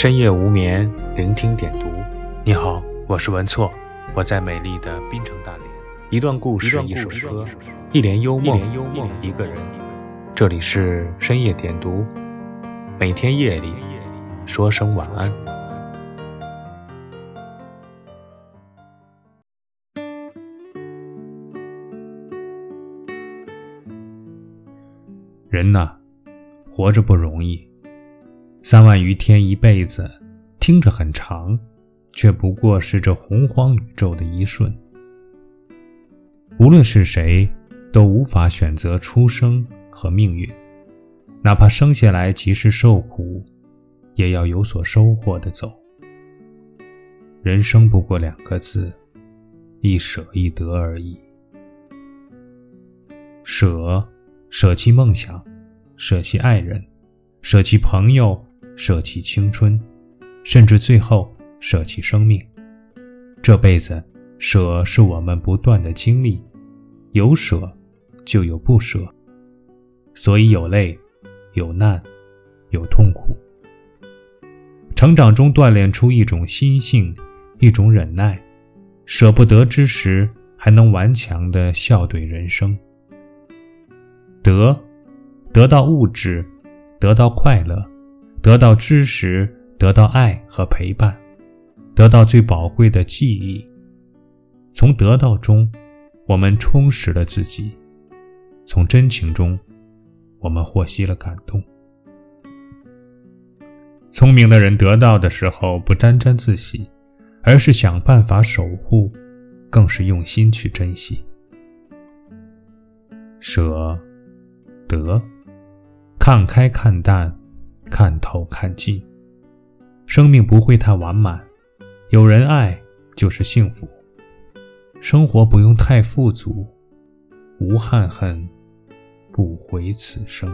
深夜无眠，聆听点读。你好，我是文措，我在美丽的滨城大连。一段故事，一首歌，一帘幽梦，一个人。这里是深夜点读，每天夜里说声晚安。人呐，活着不容易。三万余天，一辈子，听着很长，却不过是这洪荒宇宙的一瞬。无论是谁，都无法选择出生和命运，哪怕生下来即是受苦，也要有所收获的走。人生不过两个字：一舍一得而已。舍，舍弃梦想，舍弃爱人，舍弃朋友。舍弃青春，甚至最后舍弃生命。这辈子，舍是我们不断的经历，有舍就有不舍，所以有泪，有难，有痛苦。成长中锻炼出一种心性，一种忍耐，舍不得之时，还能顽强的笑对人生。得，得到物质，得到快乐。得到知识，得到爱和陪伴，得到最宝贵的记忆。从得到中，我们充实了自己；从真情中，我们获悉了感动。聪明的人得到的时候不沾沾自喜，而是想办法守护，更是用心去珍惜。舍，得，看开看淡。看透看尽，生命不会太完满，有人爱就是幸福。生活不用太富足，无憾恨，不悔此生。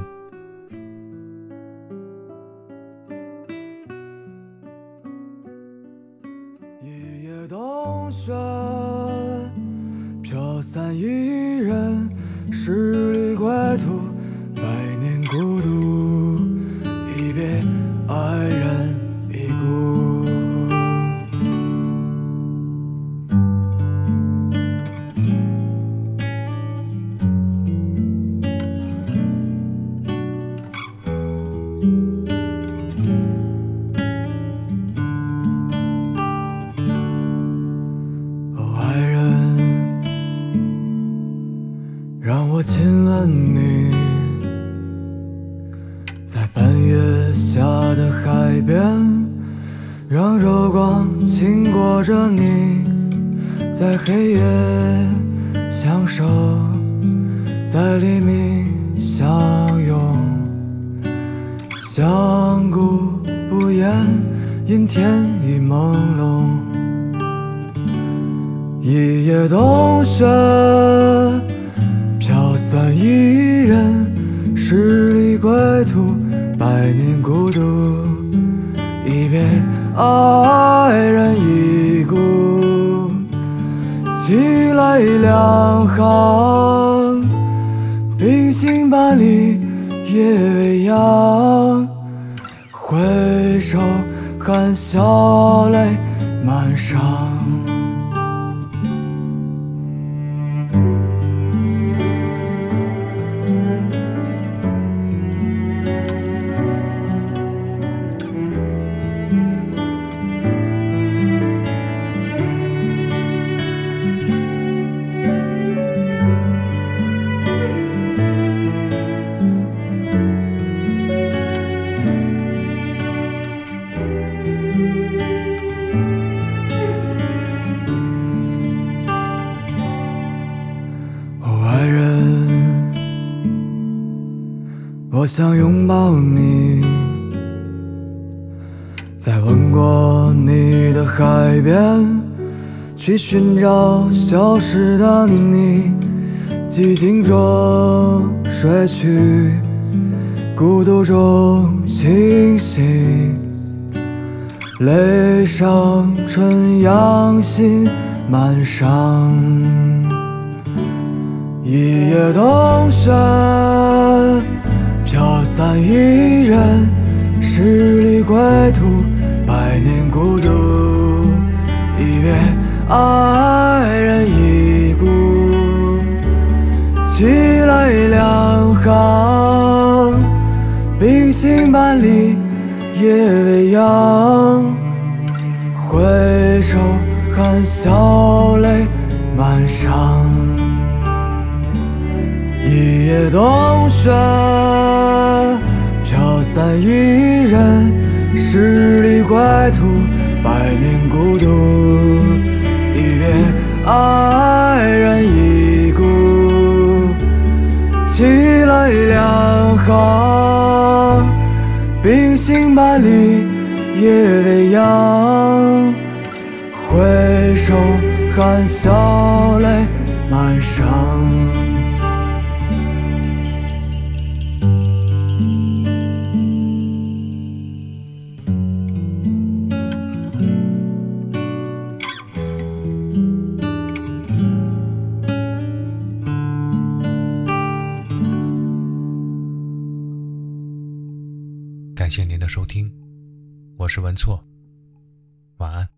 一夜冬雪，飘散一人，十里归途，亲吻你。在半月下的海边，让柔光轻裹着你，在黑夜相守，在黎明相拥，相顾不言，因天已朦胧。一夜冬雪，飘散一人，十里归途。百年孤独，一别爱人已故，寄泪两行，冰心半里夜未央，回首含笑泪满裳。我想拥抱你，在吻过你的海边，去寻找消失的你。寂静中睡去，孤独中清醒，泪上春阳心满伤，一夜冬雪。飘散一人，十里归途，百年孤独。一别，爱人已故。寄来两行，冰心半里，夜未央。回首含笑泪满裳。一夜冬雪，飘散一人，十里归途，百年孤独。一别，爱人已故。寄来两行，冰心半里，夜未央。回首含笑泪满裳。感谢您的收听，我是文措，晚安。